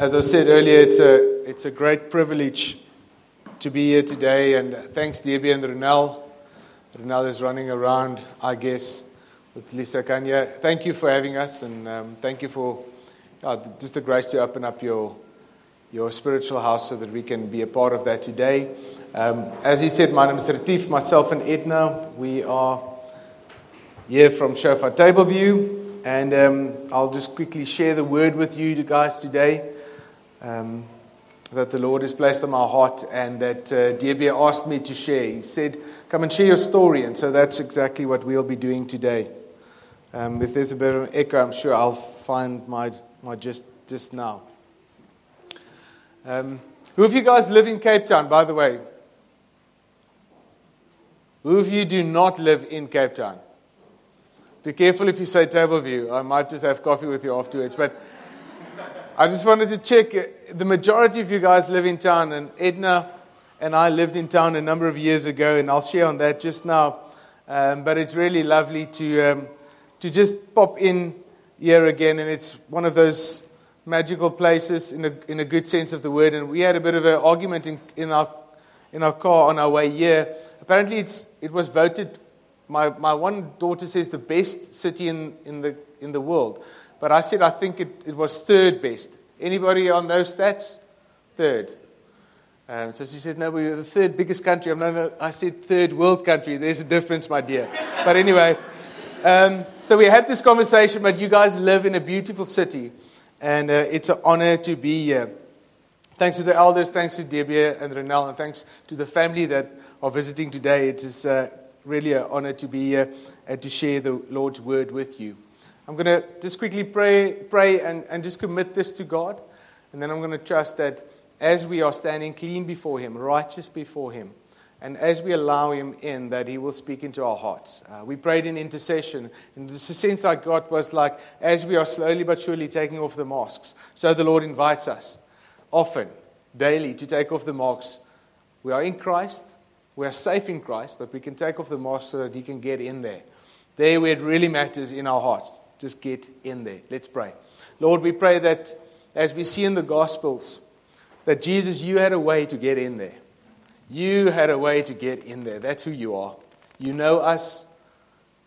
As I said earlier, it's a, it's a great privilege to be here today, and thanks, Debbie and Renel. Renel is running around, I guess, with Lisa Kanya. Thank you for having us, and um, thank you for uh, just the grace to open up your, your spiritual house so that we can be a part of that today. Um, as he said, my name is Retief, myself and Edna. We are here from Shofar Tableview, and um, I'll just quickly share the word with you guys today um, that the Lord has placed on my heart and that uh, asked me to share. He said, Come and share your story. And so that's exactly what we'll be doing today. Um, if there's a bit of an echo, I'm sure I'll find my, my just, just now. Um, who of you guys live in Cape Town, by the way? Who of you do not live in Cape Town? Be careful if you say table view. I might just have coffee with you afterwards. But I just wanted to check. uh, The majority of you guys live in town, and Edna and I lived in town a number of years ago, and I'll share on that just now. Um, but it's really lovely to, um, to just pop in here again, and it's one of those magical places in a, in a good sense of the word. And we had a bit of an argument in, in, our, in our car on our way here. Apparently, it's, it was voted, my, my one daughter says, the best city in, in, the, in the world. But I said I think it, it was third best. Anybody on those stats? Third. Um, so she said, No, we're the third biggest country. I'm no, no, I said third world country. There's a difference, my dear. But anyway, um, so we had this conversation, but you guys live in a beautiful city, and uh, it's an honor to be here. Thanks to the elders, thanks to Debbie and Renel, and thanks to the family that are visiting today. It is uh, really an honor to be here and to share the Lord's word with you. I'm going to just quickly pray, pray and, and just commit this to God. And then I'm going to trust that as we are standing clean before Him, righteous before Him, and as we allow Him in, that He will speak into our hearts. Uh, we prayed in intercession, and the sense I got was like, as we are slowly but surely taking off the masks, so the Lord invites us often, daily, to take off the masks. We are in Christ, we are safe in Christ, but we can take off the mask so that He can get in there. There where it really matters in our hearts. Just get in there. Let's pray. Lord, we pray that as we see in the Gospels, that Jesus, you had a way to get in there. You had a way to get in there. That's who you are. You know us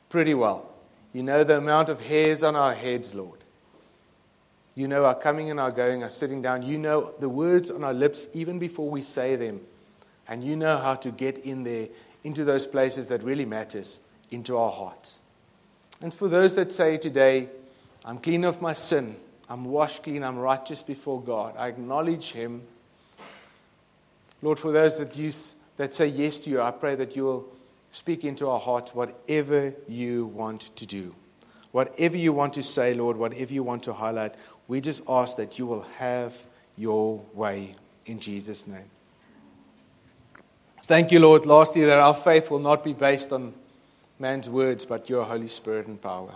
pretty well. You know the amount of hairs on our heads, Lord. You know our coming and our going, our sitting down. You know the words on our lips even before we say them. And you know how to get in there into those places that really matters, into our hearts. And for those that say today, I'm clean of my sin, I'm washed clean, I'm righteous before God, I acknowledge Him. Lord, for those that, you, that say yes to you, I pray that you will speak into our hearts whatever you want to do. Whatever you want to say, Lord, whatever you want to highlight, we just ask that you will have your way in Jesus' name. Thank you, Lord, lastly, that our faith will not be based on man's words, but your Holy Spirit and power.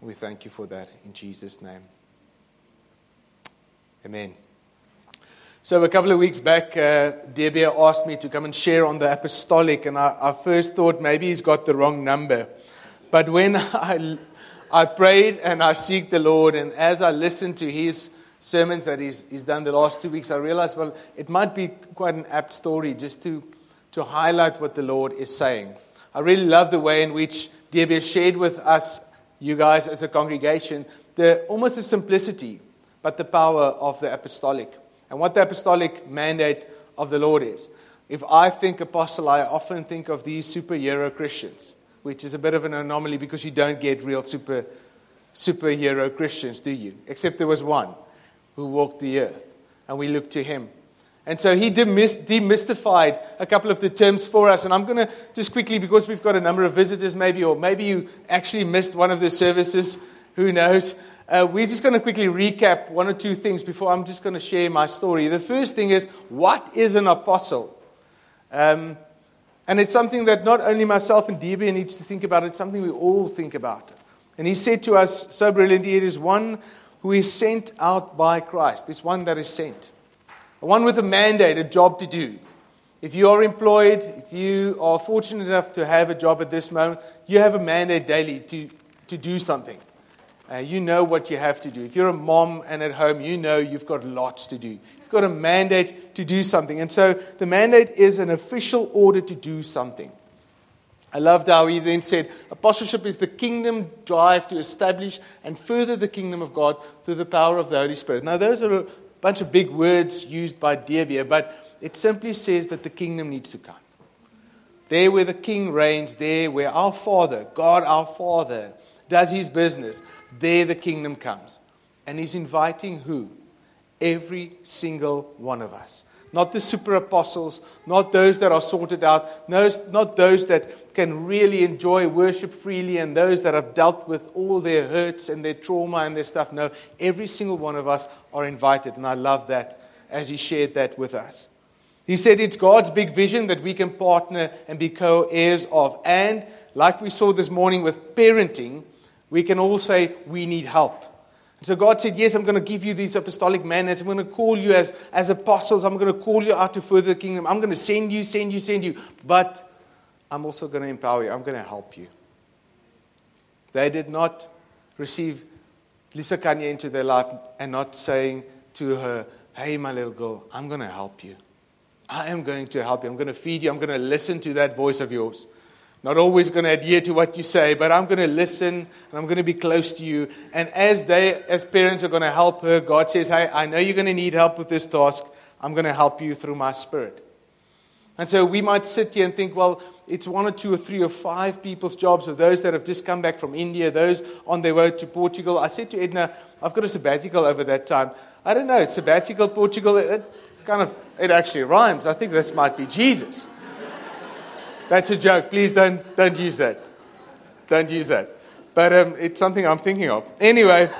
We thank you for that in Jesus' name. Amen. So, a couple of weeks back, uh, asked me to come and share on the apostolic, and I, I first thought maybe he's got the wrong number. But when I, I prayed and I seek the Lord, and as I listened to his sermons that he's, he's done the last two weeks, I realized, well, it might be quite an apt story just to, to highlight what the Lord is saying. I really love the way in which Debbie shared with us, you guys as a congregation, the almost the simplicity, but the power of the apostolic and what the apostolic mandate of the Lord is. If I think apostle, I often think of these superhero Christians, which is a bit of an anomaly because you don't get real super, superhero Christians, do you? Except there was one who walked the earth, and we look to him. And so he demystified a couple of the terms for us. And I'm going to just quickly, because we've got a number of visitors, maybe, or maybe you actually missed one of the services, who knows. Uh, we're just going to quickly recap one or two things before I'm just going to share my story. The first thing is, what is an apostle? Um, and it's something that not only myself and Debbie needs to think about, it's something we all think about. And he said to us so brilliantly, it is one who is sent out by Christ. It's one that is sent. One with a mandate, a job to do. If you are employed, if you are fortunate enough to have a job at this moment, you have a mandate daily to, to do something. Uh, you know what you have to do. If you're a mom and at home, you know you've got lots to do. You've got a mandate to do something. And so the mandate is an official order to do something. I loved how he then said, Apostleship is the kingdom drive to establish and further the kingdom of God through the power of the Holy Spirit. Now, those are bunch of big words used by Debia, but it simply says that the kingdom needs to come. There where the king reigns, there where our Father, God our Father, does his business, there the kingdom comes. And he's inviting who? Every single one of us. Not the super apostles, not those that are sorted out, not those that can really enjoy worship freely and those that have dealt with all their hurts and their trauma and their stuff. No, every single one of us are invited. And I love that as he shared that with us. He said it's God's big vision that we can partner and be co heirs of. And like we saw this morning with parenting, we can all say we need help. So God said, Yes, I'm going to give you these apostolic mandates. I'm going to call you as, as apostles. I'm going to call you out to further the kingdom. I'm going to send you, send you, send you. But I'm also going to empower you. I'm going to help you. They did not receive Lisa Kanye into their life and not saying to her, Hey, my little girl, I'm going to help you. I am going to help you. I'm going to feed you. I'm going to listen to that voice of yours. Not always going to adhere to what you say, but I'm going to listen and I'm going to be close to you. And as they, as parents, are going to help her, God says, Hey, I know you're going to need help with this task. I'm going to help you through my spirit. And so we might sit here and think, well, it's one or two or three or five people's jobs, or those that have just come back from India, those on their way to Portugal. I said to Edna, I've got a sabbatical over that time. I don't know, sabbatical, Portugal, it kind of, it actually rhymes. I think this might be Jesus. That's a joke. Please don't, don't use that. Don't use that. But um, it's something I'm thinking of. Anyway,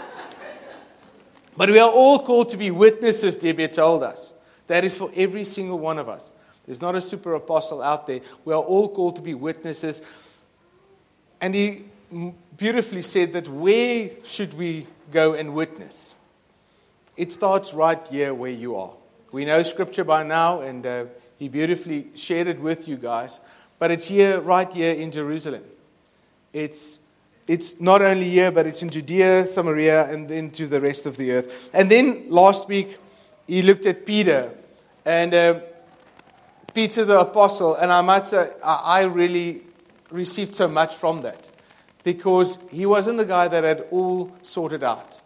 but we are all called to be witnesses, Debbie told us. That is for every single one of us. There's not a super apostle out there. We are all called to be witnesses. And he beautifully said that where should we go and witness? It starts right here where you are. We know scripture by now, and uh, he beautifully shared it with you guys. But it's here, right here in Jerusalem. It's, it's not only here, but it's in Judea, Samaria, and then to the rest of the earth. And then last week, he looked at Peter. And uh, Peter the apostle, and I must say, I really received so much from that. Because he wasn't the guy that had all sorted out.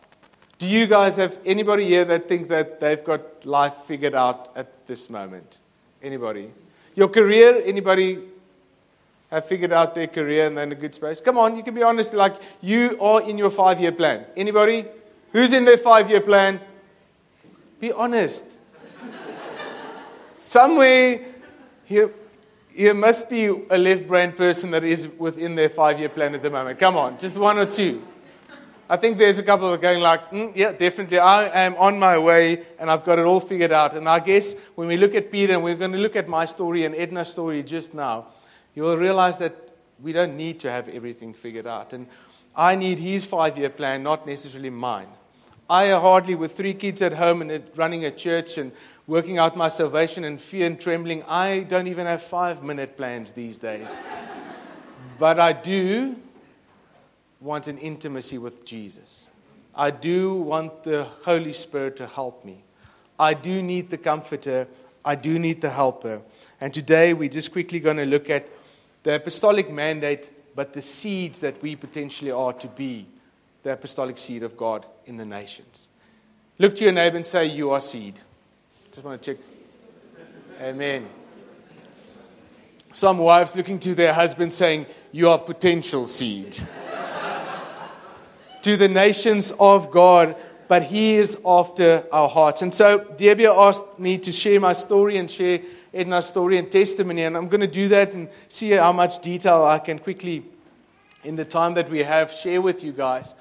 Do you guys have anybody here that think that they've got life figured out at this moment? Anybody? Your career, anybody have figured out their career and they're in a good space? Come on, you can be honest. Like, you are in your five year plan. Anybody? Who's in their five year plan? Be honest. Somewhere here, here must be a left brain person that is within their five year plan at the moment. Come on, just one or two. I think there's a couple that are going like, mm, yeah, definitely. I am on my way and I've got it all figured out. And I guess when we look at Peter and we're going to look at my story and Edna's story just now, you will realize that we don't need to have everything figured out. And I need his five year plan, not necessarily mine. I hardly, with three kids at home and running a church and working out my salvation in fear and trembling, I don't even have five minute plans these days. but I do want an intimacy with Jesus. I do want the Holy Spirit to help me. I do need the comforter. I do need the helper. And today we're just quickly going to look at the apostolic mandate, but the seeds that we potentially are to be the apostolic seed of God in the nations. Look to your neighbor and say, You are seed. Just want to check. Amen. Some wives looking to their husband saying, You are potential seed. to the nations of God, but He is after our hearts. And so, Debia asked me to share my story and share Edna's story and testimony, and I'm going to do that and see how much detail I can quickly, in the time that we have, share with you guys.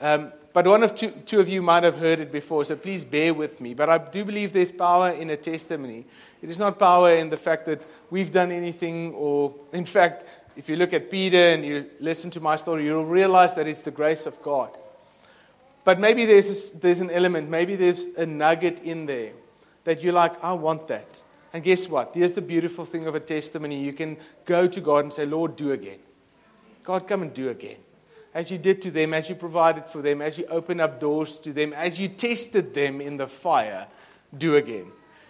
Um, but one of two, two of you might have heard it before, so please bear with me. But I do believe there's power in a testimony. It is not power in the fact that we've done anything, or in fact, if you look at Peter and you listen to my story, you'll realize that it's the grace of God. But maybe there's, there's an element, maybe there's a nugget in there that you're like, I want that. And guess what? Here's the beautiful thing of a testimony. You can go to God and say, Lord, do again. God, come and do again. as you did to them, as you provided for them, as you opened up doors to them, as you tested them in the fire, do again.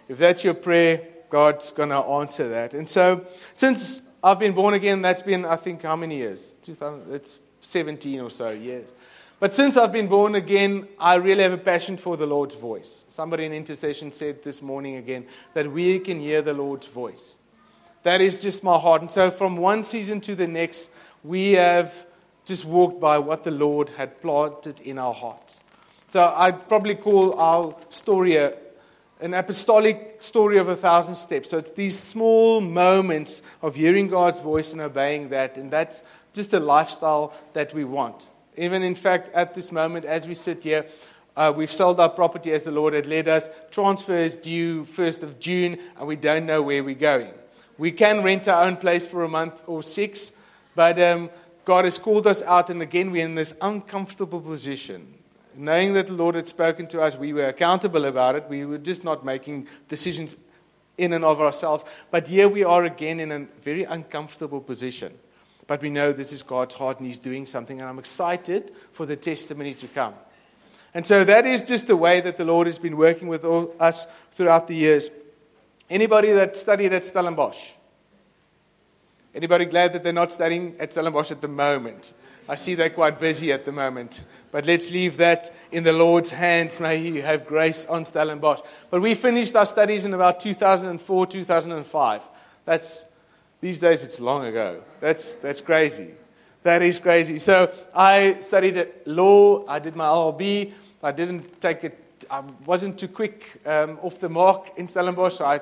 If that's your prayer, God's going to answer that. And so, since I've been born again, that's been, I think, how many years? 2000, it's 17 or so years. But since I've been born again, I really have a passion for the Lord's voice. Somebody in intercession said this morning again that we can hear the Lord's voice. That is just my heart. And so, from one season to the next, we have just walked by what the Lord had planted in our hearts. So I'd probably call our story a, an apostolic story of a thousand steps. So it's these small moments of hearing God's voice and obeying that, and that's just a lifestyle that we want. Even in fact, at this moment, as we sit here, uh, we've sold our property as the Lord had led us. Transfer is due 1st of June, and we don't know where we're going. We can rent our own place for a month or six, but um, God has called us out, and again, we're in this uncomfortable position. Knowing that the Lord had spoken to us, we were accountable about it. We were just not making decisions in and of ourselves. But here we are again in a very uncomfortable position. But we know this is God's heart and He's doing something, and I'm excited for the testimony to come. And so that is just the way that the Lord has been working with all, us throughout the years. Anybody that studied at Stellenbosch? Anybody glad that they're not studying at Stellenbosch at the moment? I see they're quite busy at the moment. But let's leave that in the Lord's hands. May He have grace on Stellenbosch. But we finished our studies in about 2004, 2005. That's, these days, it's long ago. That's, that's crazy. That is crazy. So I studied law. I did my LLB. I didn't take it, I wasn't too quick um, off the mark in Stellenbosch. So I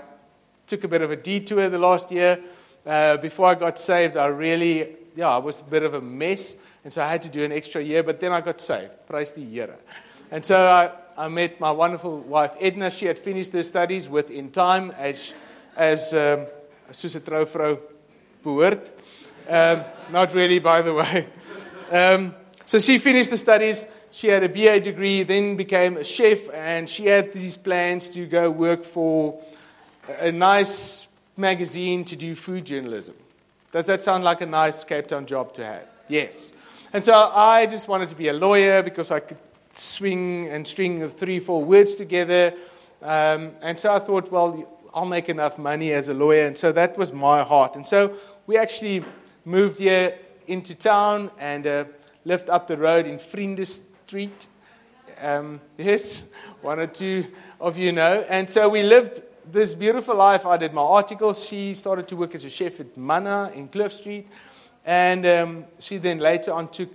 took a bit of a detour the last year. Uh, before I got saved, I really, yeah, I was a bit of a mess. And so I had to do an extra year, but then I got saved. Praise the Here. And so I, I met my wonderful wife, Edna. She had finished her studies within time as, as um, soos 'n trouvrou behoort. Um, not really, by the way. Um, so she finished the studies. She had a BA degree, then became a chef, and she had these plans to go work for a nice magazine to do food journalism. Does that sound like a nice Cape Town job to have? Yes. And so I just wanted to be a lawyer because I could swing and string three, four words together. Um, and so I thought, well, I'll make enough money as a lawyer. And so that was my heart. And so we actually moved here into town and uh, lived up the road in Flinders Street. Um, yes, one or two of you know. And so we lived this beautiful life. I did my articles. She started to work as a chef at Mana in Cliff Street. And um, she then later on took,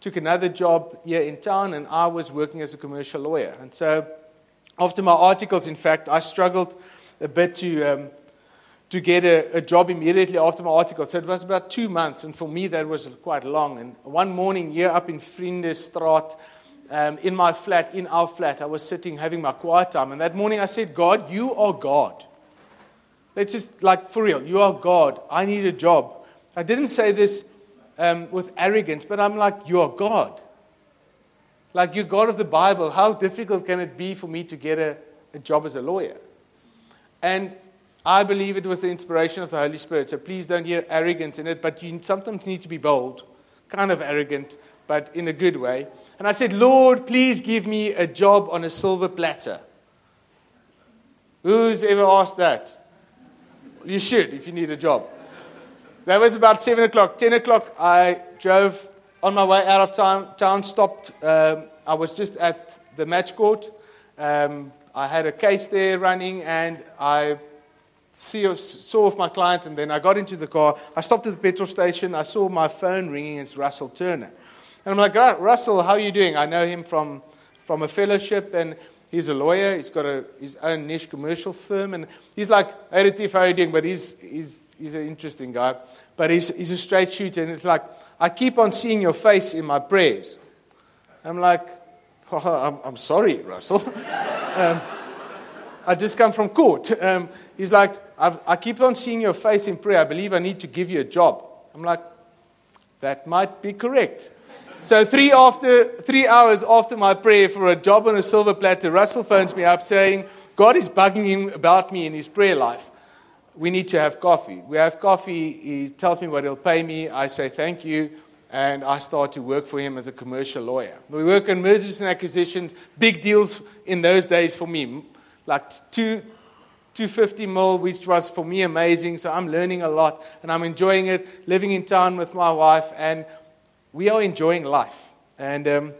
took another job here in town, and I was working as a commercial lawyer. And so after my articles, in fact, I struggled a bit to, um, to get a, a, job immediately after my article. So it was about two months, and for me, that was quite long. And one morning, here up in Vriendestraat, um, in my flat, in our flat, I was sitting having my quiet time. And that morning I said, God, you are God. Let's just, like, for real, you are God. I need a job. I didn't say this um, with arrogance, but I'm like, you are God. Like, you're God of the Bible. How difficult can it be for me to get a, a job as a lawyer? And I believe it was the inspiration of the Holy Spirit. So please don't hear arrogance in it, but you sometimes need to be bold, kind of arrogant, but in a good way. And I said, Lord, please give me a job on a silver platter. Who's ever asked that? You should if you need a job. That was about 7 o'clock. 10 o'clock, I drove on my way out of town, town stopped. Um, I was just at the match court. Um, I had a case there running, and I see, saw with my client, and then I got into the car. I stopped at the petrol station. I saw my phone ringing. It's Russell Turner. And I'm like, Russell, how are you doing? I know him from, from a fellowship, and he's a lawyer. He's got a, his own niche commercial firm. And he's like, hey, Retief, how are you doing? But he's, he's, he's an interesting guy. But he's, he's a straight shooter. And it's like, I keep on seeing your face in my prayers. I'm like, I'm, I'm sorry, Russell. um, I just come from court. Um, he's like, I keep on seeing your face in prayer. I believe I need to give you a job. I'm like, that might be correct. So three, after, three hours after my prayer for a job on a silver platter, Russell phones me up saying, God is bugging him about me in his prayer life. We need to have coffee. We have coffee. He tells me what he'll pay me. I say thank you. And I started to work for him as a commercial lawyer. We work on mergers and acquisitions, big deals in those days for me, like two, 250 mil, which was for me amazing. So I'm learning a lot and I'm enjoying it, living in town with my wife, and we are enjoying life. And um,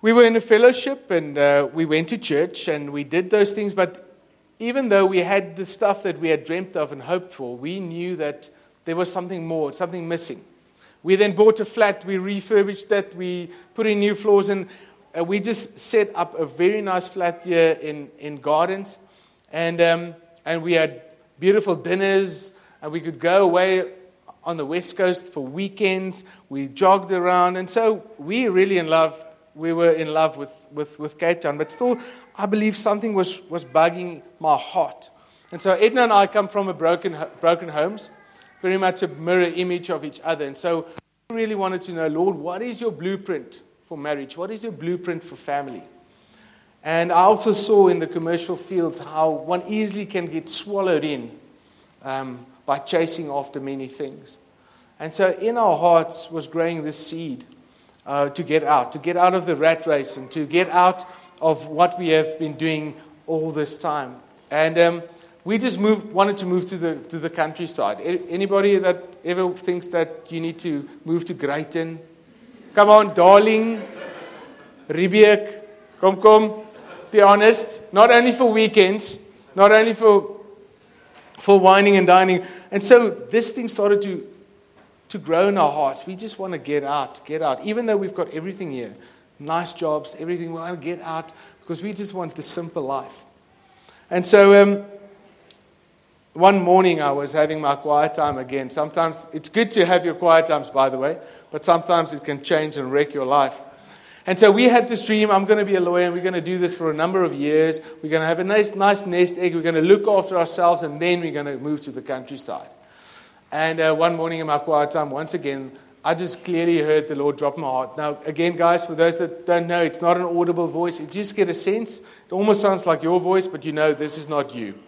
we were in a fellowship and uh, we went to church and we did those things, but even though we had the stuff that we had dreamt of and hoped for, we knew that there was something more, something missing. We then bought a flat, we refurbished that, we put in new floors, and uh, we just set up a very nice flat here in, in Gardens. And, um, and we had beautiful dinners, and we could go away on the West Coast for weekends. We jogged around, and so we really in love. We were in love with, with, with Cape Town, but still, I believe something was, was bugging my heart. And so Edna and I come from a broken, broken homes, very much a mirror image of each other. And so we really wanted to know, Lord, what is your blueprint for marriage? What is your blueprint for family? And I also saw in the commercial fields how one easily can get swallowed in um, by chasing after many things. And so in our hearts was growing this seed uh, to get out, to get out of the rat race and to get out of what we have been doing all this time. And um, we just moved, wanted to move to the, to the countryside. Anybody that ever thinks that you need to move to Greyton, Come on, darling. Riebeek. Come, come. Be honest. Not only for weekends, not only for, for whining and dining. And so this thing started to, to grow in our hearts. We just want to get out, get out. Even though we've got everything here nice jobs, everything, we want to get out because we just want the simple life. And so, um, one morning I was having my quiet time again. Sometimes it's good to have your quiet times, by the way but sometimes it can change and wreck your life. And so we had this dream I'm going to be a lawyer and we're going to do this for a number of years. We're going to have a nice, nice nest egg. We're going to look after ourselves and then we're going to move to the countryside. And uh, one morning in my quiet time, once again, I just clearly heard the Lord drop my heart. Now, again, guys, for those that don't know, it's not an audible voice. You just get a sense. It almost sounds like your voice, but you know this is not you.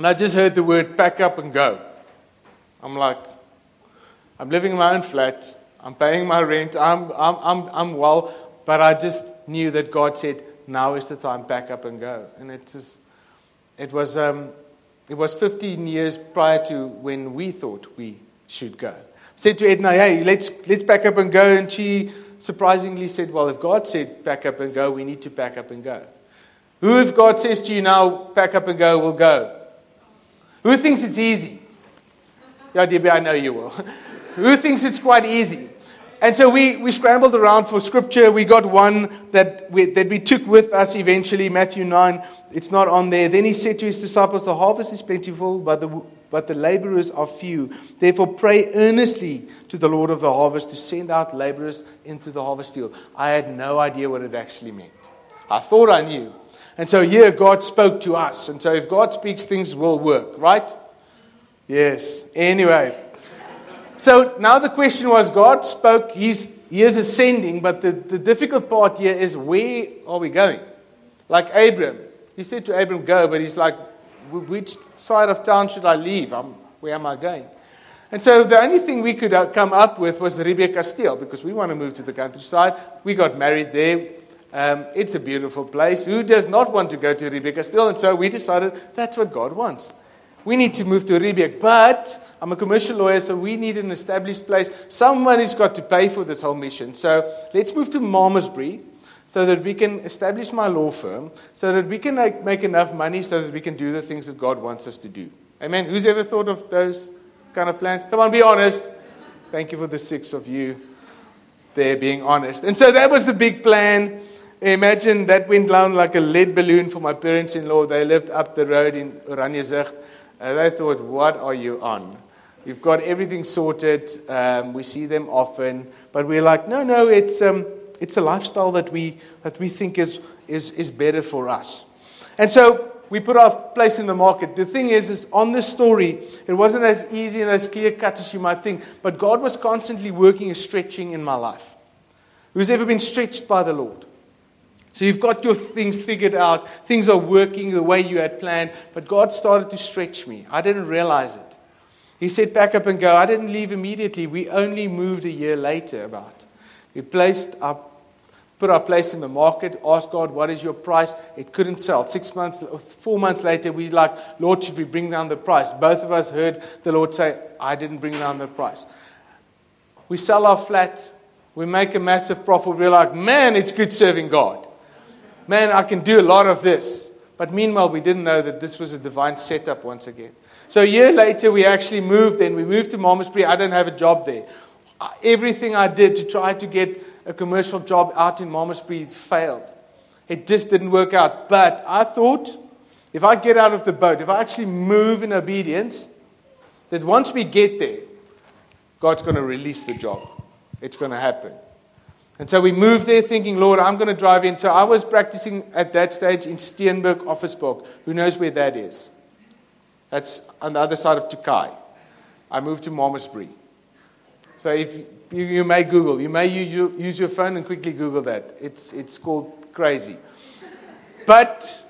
And I just heard the word pack up and go. I'm like, I'm living in my own flat. I'm paying my rent. I'm, I'm, I'm, I'm well. But I just knew that God said, now is the time, back up and go. And it, just, it, was, um, it was 15 years prior to when we thought we should go. Said to Edna, hey, let's, let's back up and go. And she surprisingly said, well, if God said back up and go, we need to back up and go. Who, if God says to you now, pack up and go, will go? Who thinks it's easy? Yeah, DB, I know you will. Who thinks it's quite easy? And so we, we scrambled around for scripture. We got one that we, that we took with us eventually, Matthew 9. It's not on there. Then he said to his disciples, The harvest is plentiful, but the, but the laborers are few. Therefore, pray earnestly to the Lord of the harvest to send out laborers into the harvest field. I had no idea what it actually meant. I thought I knew. And so here God spoke to us. And so if God speaks, things will work, right? Yes. Anyway. So now the question was God spoke, he's, he is ascending, but the, the difficult part here is where are we going? Like Abram. He said to Abram, go, but he's like, which side of town should I leave? I'm, where am I going? And so the only thing we could uh, come up with was Riebeek Kasteel because we want to move to the countryside. We got married there. Um, it's a beautiful place. Who does not want to go to Riebeek still? And so we decided that's what God wants. We need to move to Riebeek, but I'm a commercial lawyer, so we need an established place. Somebody's got to pay for this whole mission. So let's move to Malmesbury so that we can establish my law firm, so that we can make, make enough money so that we can do the things that God wants us to do. Amen. Who's ever thought of those kind of plans? Come on, be honest. Thank you for the six of you there being honest. And so that was the big plan. Imagine that went down like a lead balloon for my parents in law. They lived up the road in Oranjezicht. And they thought, what are you on? We've got everything sorted. Um, we see them often. But we're like, no, no, it's, um, it's a lifestyle that we, that we think is, is, is better for us. And so we put our place in the market. The thing is, is on this story, it wasn't as easy and as clear cut as you might think. But God was constantly working and stretching in my life. Who's ever been stretched by the Lord? So you've got your things figured out. Things are working the way you had planned. But God started to stretch me. I didn't realize it. He said, Pack up and go. I didn't leave immediately. We only moved a year later, about. We placed our, put our place in the market, asked God, What is your price? It couldn't sell. Six months, four months later, we like, Lord, should we bring down the price? Both of us heard the Lord say, I didn't bring down the price. We sell our flat. We make a massive profit. We're like, Man, it's good serving God. Man, I can do a lot of this. But meanwhile, we didn't know that this was a divine setup once again. So a year later, we actually moved then. We moved to Malmesbury. I don't have a job there. Uh, everything I did to try to get a commercial job out in Malmesbury failed. It just didn't work out. But I thought if I get out of the boat, if I actually move in obedience, that once we get there, God's going to release the job. It's going to happen. And so we moved there thinking, Lord, I'm going to drive in. So I was practicing at that stage in Steenberg Office Park. Who knows where that is? That's on the other side of Tokai. I moved to Malmesbury. So if you, you may Google, you may use, use your phone and quickly Google that. It's, it's called crazy. But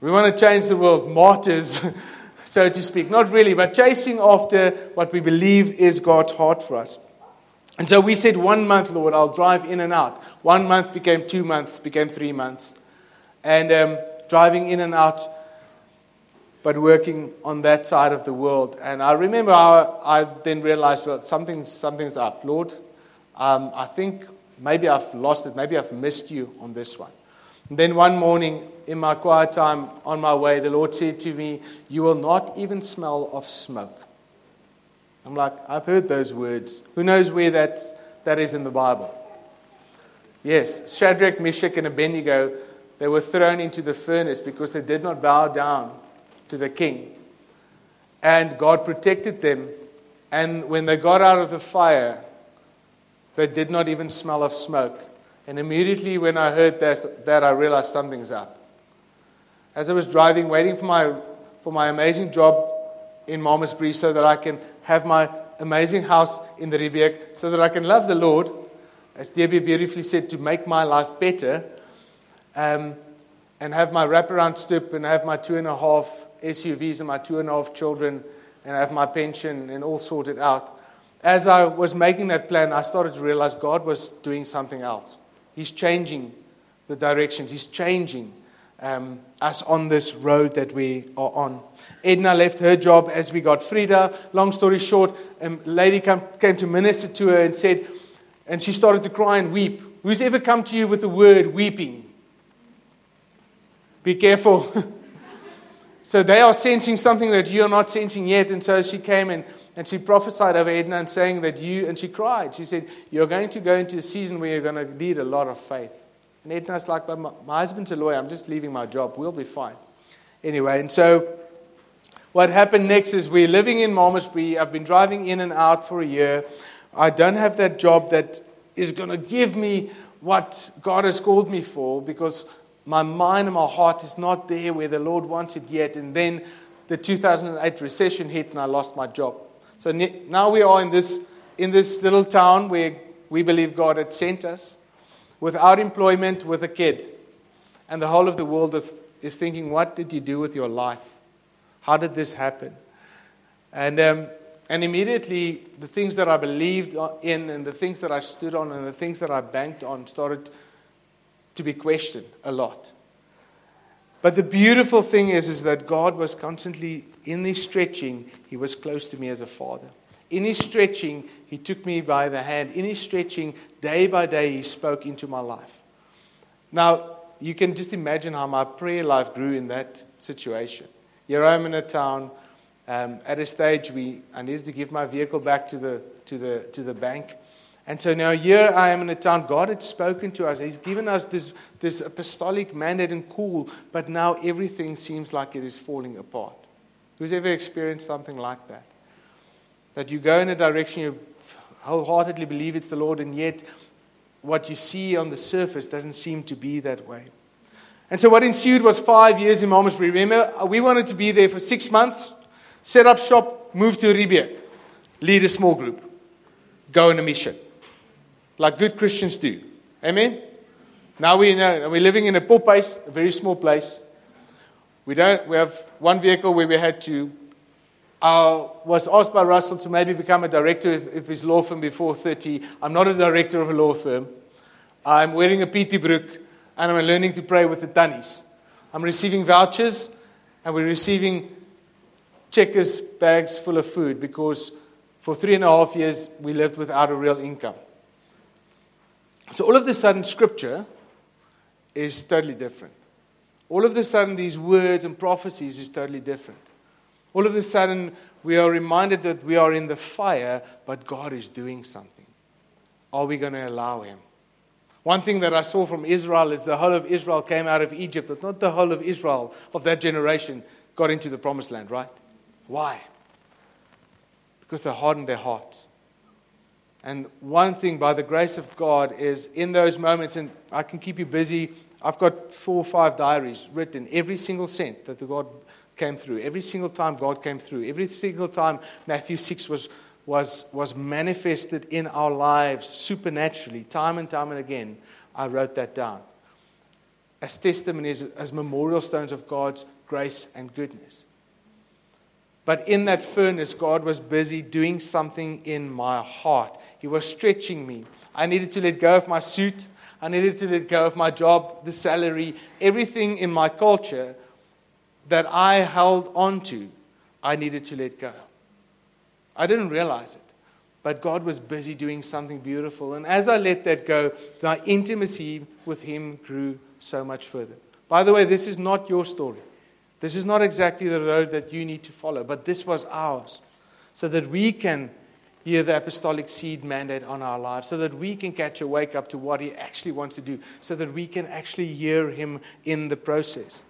we want to change the world, martyrs, so to speak. Not really, but chasing after what we believe is God's heart for us. And so we said, one month, Lord, I'll drive in and out. One month became two months, became three months. And um, driving in and out, but working on that side of the world. And I remember I, I then realized, well, something, something's up. Lord, um, I think maybe I've lost it. Maybe I've missed you on this one. And then one morning, in my quiet time on my way, the Lord said to me, You will not even smell of smoke. I'm like, I've heard those words. Who knows where that, that is in the Bible? Yes, Shadrach, Meshach, and Abednego, they were thrown into the furnace because they did not bow down to the king. And God protected them. And when they got out of the fire, they did not even smell of smoke. And immediately when I heard that, that I realized something's up. As I was driving, waiting for my, for my amazing job in Malmesbury so that I can have my amazing house in the Riebeek, so that I can love the Lord, as Debbie beautifully said, to make my life better, um, and have my wraparound stoop, and have my two and a half SUVs and my two and a half children, and have my pension and all sorted out. As I was making that plan, I started to realize God was doing something else. He's changing the directions, He's changing um, us on this road that we are on. Edna left her job as we got Frida. Long story short, a lady come, came to minister to her and said, and she started to cry and weep. Who's ever come to you with the word weeping? Be careful. so they are sensing something that you're not sensing yet. And so she came and, and she prophesied over Edna and saying that you, and she cried. She said, You're going to go into a season where you're going to need a lot of faith. And Edna's like, but my, my husband's a lawyer. I'm just leaving my job. We'll be fine. Anyway, and so what happened next is we're living in Malmesbury. I've been driving in and out for a year. I don't have that job that is going to give me what God has called me for because my mind and my heart is not there where the Lord wants it yet. And then the 2008 recession hit and I lost my job. So now we are in this, in this little town where we believe God had sent us without employment with a kid. And the whole of the world is, is thinking, what did you do with your life? How did this happen? And, um, and immediately, the things that I believed in and the things that I stood on and the things that I banked on started to be questioned a lot. But the beautiful thing is, is that God was constantly, in this stretching, He was close to me as a father. In his stretching, he took me by the hand. In his stretching, day by day, he spoke into my life. Now, you can just imagine how my prayer life grew in that situation. Here I am in a town. Um, at a stage, we, I needed to give my vehicle back to the, to, the, to the bank. And so now here I am in a town. God had spoken to us. He's given us this, this apostolic mandate and call, but now everything seems like it is falling apart. Who's ever experienced something like that? That you go in a direction you wholeheartedly believe it's the Lord, and yet what you see on the surface doesn't seem to be that way. And so what ensued was five years in Malmesbury. Remember, uh, we wanted to be there for six months, set up shop, move to Riebeek, lead a small group, go on a mission, like good Christians do. Amen? Now we know we're living in a poor place, a very small place. We don't. We have one vehicle where we had to I was asked by Russell to maybe become a director of his law firm before 30. I'm not a director of a law firm. I'm wearing a PT Brook and I'm learning to pray with the Tannies. I'm receiving vouchers and we're receiving checkers bags full of food because for three and a half years we lived without a real income. So all of a sudden, scripture is totally different. All of a sudden, these words and prophecies is totally different. All of a sudden, we are reminded that we are in the fire, but God is doing something. Are we going to allow Him? One thing that I saw from Israel is the whole of Israel came out of Egypt, but not the whole of Israel of that generation got into the promised land, right? Why? Because they hardened their hearts. And one thing, by the grace of God, is in those moments, and I can keep you busy. I've got four or five diaries written, every single cent that the God came through, every single time God came through, every single time Matthew 6 was was, was manifested in our lives supernaturally, time and time and again. I wrote that down as testimonies, as memorial stones of God's grace and goodness. But in that furnace, God was busy doing something in my heart. He was stretching me. I needed to let go of my suit. I needed to let go of my job, the salary, everything in my culture that I held on to, I needed to let go. I didn't realize it. But God was busy doing something beautiful. And as I let that go, my intimacy with Him grew so much further. By the way, this is not your story. This is not exactly the road that you need to follow, but this was ours. So that we can hear the apostolic seed mandate on our lives, so that we can catch a wake up to what He actually wants to do, so that we can actually hear Him in the process.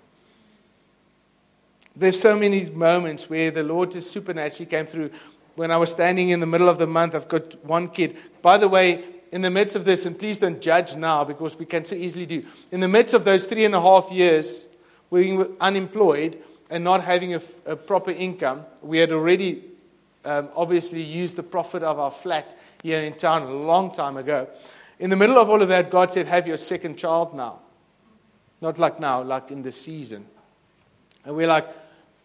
There's so many moments where the Lord just supernaturally came through when I was standing in the middle of the month, I've got one kid. By the way, in the midst of this, and please don't judge now because we can so easily do. In the midst of those three and a half years being unemployed and not having a, a proper income, we had already um, obviously used the profit of our flat here in town a long time ago. In the middle of all of that, God said, Have your second child now. Not like now, like in the season. And we're like,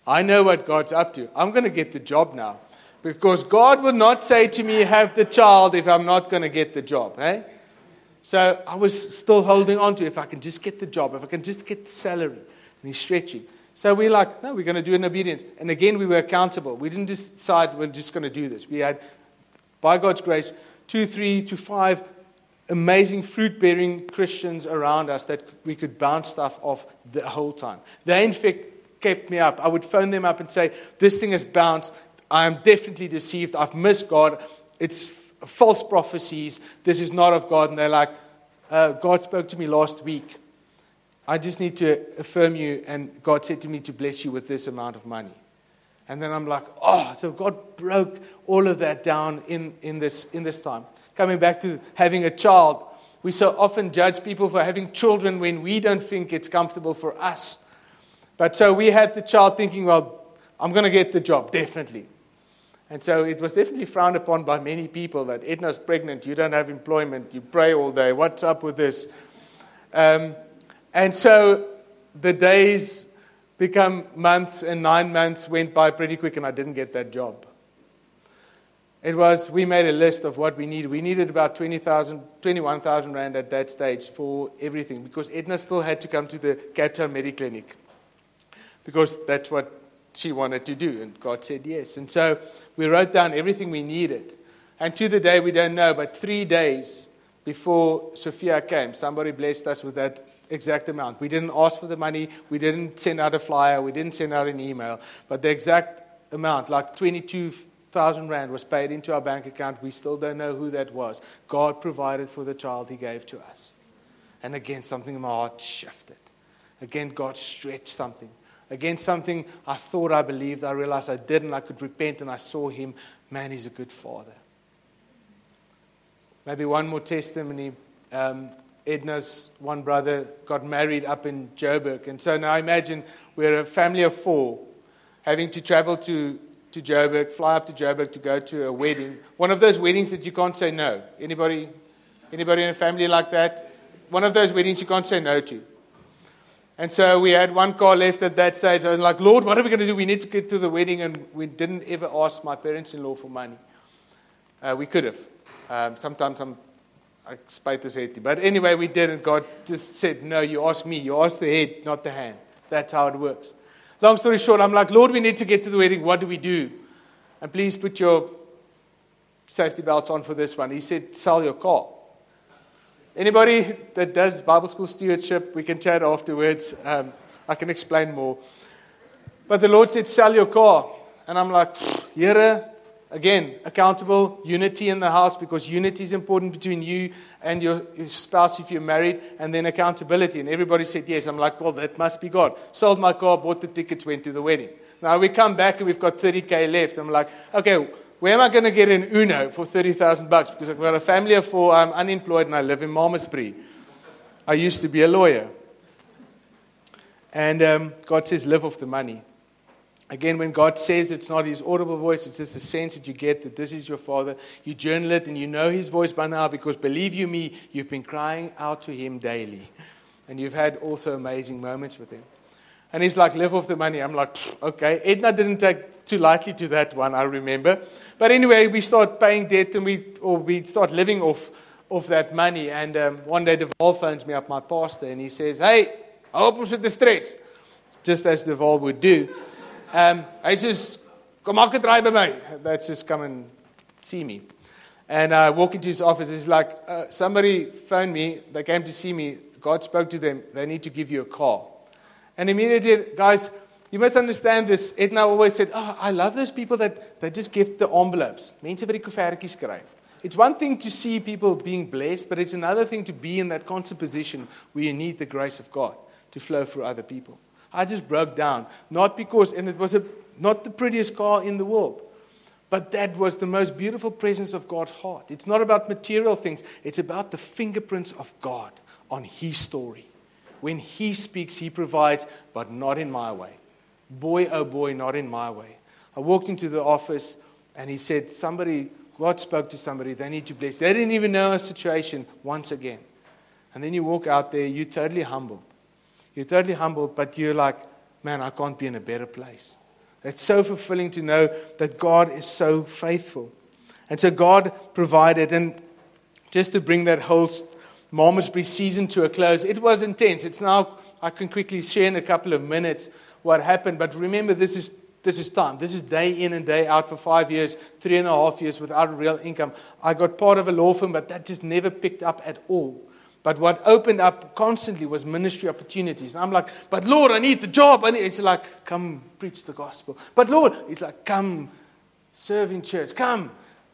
I know what God's up to. I'm going to get the job now. Because God would not say to me, have the child if I'm not going to get the job. Eh? So I was still holding on to if I can just get the job, if I can just get the salary. And he's stretching. So we're like, no, we're going to do in obedience. And again, we were accountable. We didn't decide we're just going to do this. We had, by God's grace, two, three to five amazing fruit bearing Christians around us that we could bounce stuff off the whole time. They, in fact, kept me up. I would phone them up and say, This thing has bounced. I am definitely deceived. I've missed God. It's false prophecies. This is not of God. And they're like, uh, God spoke to me last week. I just need to affirm you. And God said to me to bless you with this amount of money. And then I'm like, oh, so God broke all of that down in, in, this, in this time. Coming back to having a child, we so often judge people for having children when we don't think it's comfortable for us. But so we had the child thinking, well, I'm going to get the job, definitely. And so it was definitely frowned upon by many people that Edna's pregnant, you don't have employment, you pray all day, what's up with this? Um, and so the days become months, and nine months went by pretty quick, and I didn't get that job. It was, we made a list of what we needed. We needed about 20,000, 21,000 Rand at that stage for everything because Edna still had to come to the Cape Town Mediclinic because that's what she wanted to do. And God said yes. And so we wrote down everything we needed. And to the day, we don't know, but three days before Sophia came, somebody blessed us with that exact amount. We didn't ask for the money, we didn't send out a flyer, we didn't send out an email, but the exact amount, like 22,000 Rand, was paid into our bank account. We still don't know who that was. God provided for the child He gave to us. And again, something in my heart shifted. Again, God stretched something against something I thought I believed. I realized I didn't. I could repent and I saw him. Man, he's a good father. Maybe one more testimony. Um, Edna's one brother got married up in Joburg. And so now imagine we're a family of four having to travel to, to Joburg, fly up to Joburg to go to a wedding. One of those weddings that you can't say no. Anybody, anybody in a family like that? One of those weddings you can't say no to. And so we had one car left at that stage. I like, Lord, what are we going to do? We need to get to the wedding. And we didn't ever ask my parents in law for money. Uh, we could have. Um, sometimes I'm, I spite this head. But anyway, we didn't. God just said, No, you ask me. You ask the head, not the hand. That's how it works. Long story short, I'm like, Lord, we need to get to the wedding. What do we do? And please put your safety belts on for this one. He said, Sell your car. Anybody that does Bible school stewardship, we can chat afterwards. Um, I can explain more. But the Lord said, Sell your car. And I'm like, Here, again, accountable, unity in the house because unity is important between you and your spouse if you're married, and then accountability. And everybody said yes. I'm like, Well, that must be God. Sold my car, bought the tickets, went to the wedding. Now we come back and we've got 30K left. I'm like, Okay, where am I going to get an Uno for 30,000 bucks? Because I've got a family of four, I'm unemployed, and I live in Malmesbury. I used to be a lawyer. And um, God says, live off the money. Again, when God says it's not his audible voice, it's just the sense that you get that this is your father. You journal it and you know his voice by now because believe you me, you've been crying out to him daily. And you've had also amazing moments with him. And he's like, live off the money. I'm like, okay. Edna didn't take too lightly to that one, I remember. But anyway, we start paying debt and we, or we start living off, off that money. And um, one day, Deval phones me up, my pastor, and he says, hey, I hope with the stress. Just as Deval would do. Um, says, kom maak 'n draai by my. That's just come and see me. And I walk into his office. He's like, uh, somebody phoned me. They came to see me. God spoke to them. They need to give you a car. And immediately, guys, you must understand this. Edna always said, oh, I love those people that, that just give the envelopes. It's one thing to see people being blessed, but it's another thing to be in that constant position where you need the grace of God to flow through other people. I just broke down. Not because, and it was a, not the prettiest car in the world, but that was the most beautiful presence of God's heart. It's not about material things, it's about the fingerprints of God on His story. When He speaks, He provides, but not in my way. Boy, oh boy, not in my way. I walked into the office and he said, Somebody, God spoke to somebody, they need to bless. They didn't even know our situation once again. And then you walk out there, you're totally humbled. You're totally humbled, but you're like, man, I can't be in a better place. It's so fulfilling to know that God is so faithful. And so God provided. And just to bring that whole Malmesbury season to a close, it was intense. It's now, I can quickly share in a couple of minutes what happened. But remember, this is, this is time. This is day in and day out for five years, three and a half years without a real income. I got part of a law firm, but that just never picked up at all. But what opened up constantly was ministry opportunities. And I'm like, but Lord, I need the job. Need. It's like, come preach the gospel. But Lord, it's like, come serve in church. Come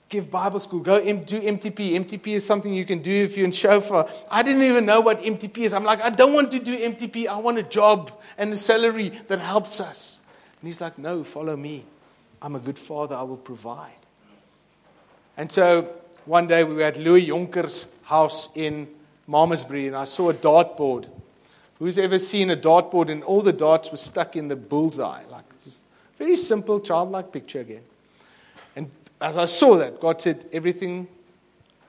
give Bible school. Go do MTP. MTP is something you can do if you're in Shofar. I didn't even know what MTP is. I'm like, I don't want to do MTP. I want a job and a salary that helps us. And he's like, no, follow me. I'm a good father. I will provide. And so one day we were at Louis Jonker's house in Malmesbury and I saw a dartboard. Who's ever seen a dartboard and all the darts were stuck in the bullseye? Like, just very simple, childlike picture again. As I saw that, God said, everything,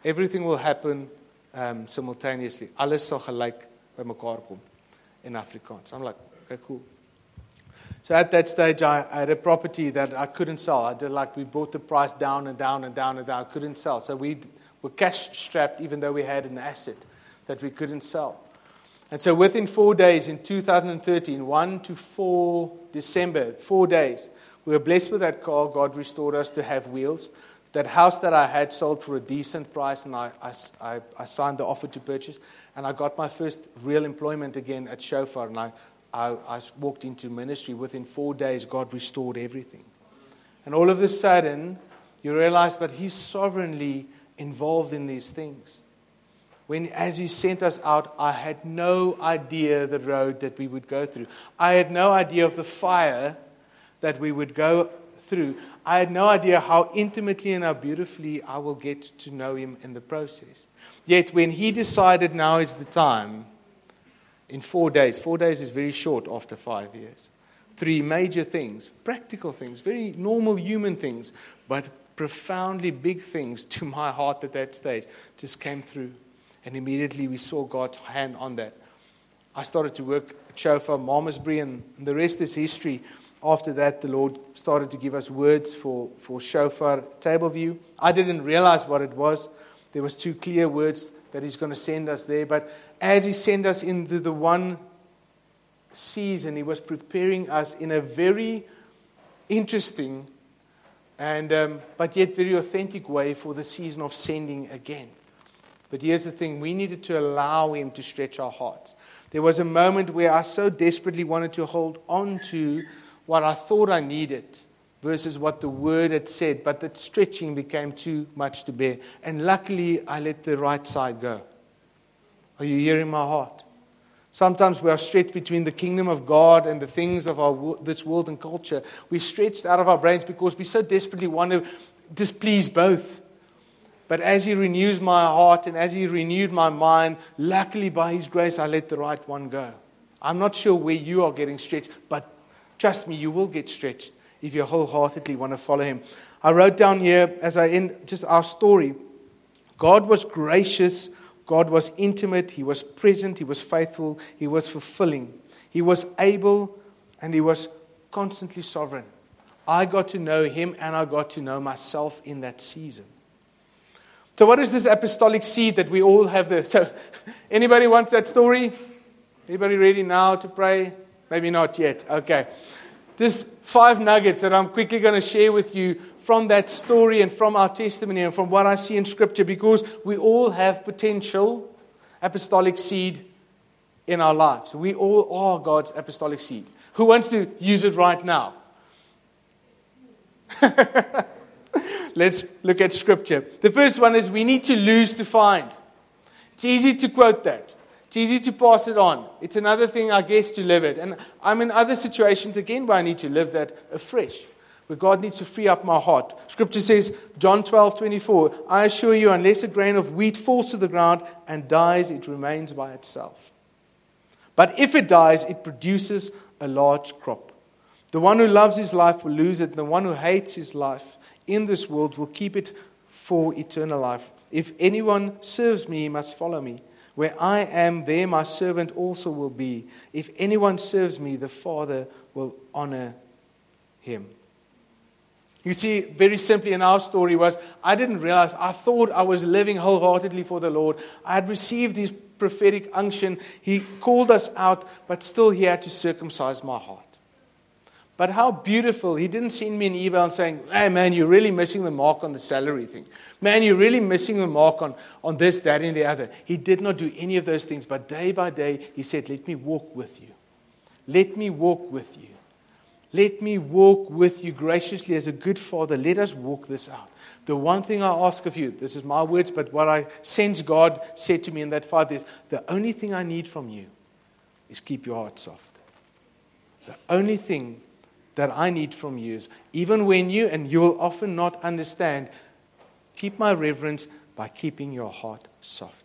everything will happen um, simultaneously. Alles sal gelyk by mekaar kom in Afrikaans. I'm like, okay, cool. So at that stage, I, I, had a property that I couldn't sell. I did like we brought the price down and down and down and down. I couldn't sell. So we were cash strapped, even though we had an asset that we couldn't sell. And so within four days in 2013, 1 to 4 December, four days, we were blessed with that car. God restored us to have wheels. That house that I had sold for a decent price, and I, I, I signed the offer to purchase. And I got my first real employment again at Shofar. And I, I, I walked into ministry. Within four days, God restored everything. And all of a sudden, you realize, but He's sovereignly involved in these things when as he sent us out, I had no idea the road that we would go through. I had no idea of the fire that we would go through. I had no idea how intimately and how beautifully I will get to know him in the process. Yet when he decided now is the time, in four days, four days is very short after five years. Three major things, practical things, very normal human things, but profoundly big things to my heart at that stage just came through. And immediately we saw God's hand on that. I started to work at Shofar, Malmesbury, and the rest is history. After that, the Lord started to give us words for, for Shofar Table View. I didn't realize what it was. There was two clear words that He's going to send us there. But as He sent us into the one season, He was preparing us in a very interesting and um, but yet very authentic way for the season of sending again. But here's the thing: we needed to allow Him to stretch our hearts. There was a moment where I so desperately wanted to hold on to what I thought I needed versus what the word had said, but that stretching became too much to bear. And luckily, I let the right side go. Are you hearing my heart? Sometimes we are stretched between the kingdom of God and the things of our, this world and culture. We're stretched out of our brains because we so desperately want to displease both. But as He renews my heart and as He renewed my mind, luckily by His grace, I let the right one go. I'm not sure where you are getting stretched, but trust me, you will get stretched if you wholeheartedly want to follow Him. I wrote down here as I end just our story God was gracious, God was intimate, He was present, He was faithful, He was fulfilling, He was able, and He was constantly sovereign. I got to know Him and I got to know myself in that season. So, what is this apostolic seed that we all have there? So, anybody wants that story? Anybody ready now to pray? Maybe not yet. Okay. Just five nuggets that I'm quickly going to share with you from that story and from our testimony and from what I see in Scripture because we all have potential apostolic seed in our lives. We all are God's apostolic seed. Who wants to use it right now? Let's look at scripture. The first one is we need to lose to find. It's easy to quote that. It's easy to pass it on. It's another thing, I guess, to live it. And I'm in other situations again where I need to live that afresh, where God needs to free up my heart. Scripture says, John 12, 24, I assure you, unless a grain of wheat falls to the ground and dies, it remains by itself. But if it dies, it produces a large crop. The one who loves his life will lose it, and the one who hates his life in this world will keep it for eternal life. If anyone serves me, he must follow me. Where I am, there my servant also will be. If anyone serves me, the Father will honor him. You see, very simply in our story was I didn't realize, I thought I was living wholeheartedly for the Lord. I had received this prophetic unction. He called us out, but still he had to circumcise my heart. But how beautiful. He didn't send me an email saying, hey, man, you're really missing the mark on the salary thing. Man, you're really missing the mark on, on this, that, and the other. He did not do any of those things. But day by day, he said, let me walk with you. Let me walk with you. Let me walk with you graciously as a good father. Let us walk this out. The one thing I ask of you, this is my words, but what I sense God said to me in that father is the only thing I need from you is keep your heart soft. The only thing that I need from you even when you, and you will often not understand, keep my reverence by keeping your heart soft.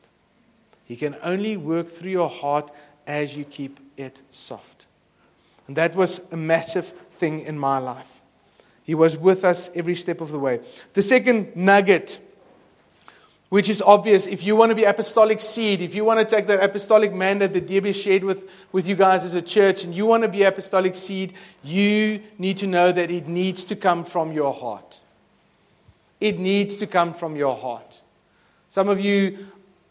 He can only work through your heart as you keep it soft. And that was a massive thing in my life. He was with us every step of the way. The second nugget which is obvious. If you want to be apostolic seed, if you want to take that apostolic mandate that Debbie shared with, with you guys as a church, and you want to be apostolic seed, you need to know that it needs to come from your heart. It needs to come from your heart. Some of you,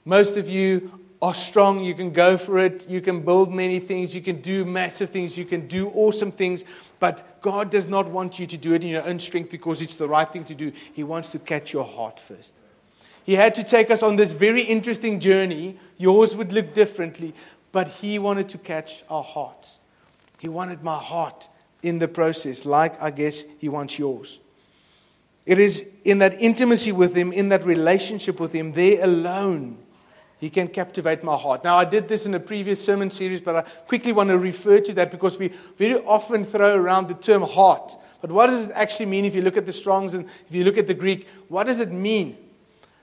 most of you, are strong. You can go for it. You can build many things. You can do massive things. You can do awesome things. But God does not want you to do it in your own strength because it's the right thing to do. He wants to catch your heart first. He had to take us on this very interesting journey. Yours would look differently, but He wanted to catch our hearts. He wanted my heart in the process, like I guess He wants yours. It is in that intimacy with Him, in that relationship with Him, there alone, He can captivate my heart. Now, I did this in a previous sermon series, but I quickly want to refer to that because we very often throw around the term heart. But what does it actually mean if you look at the Strongs and if you look at the Greek? What does it mean?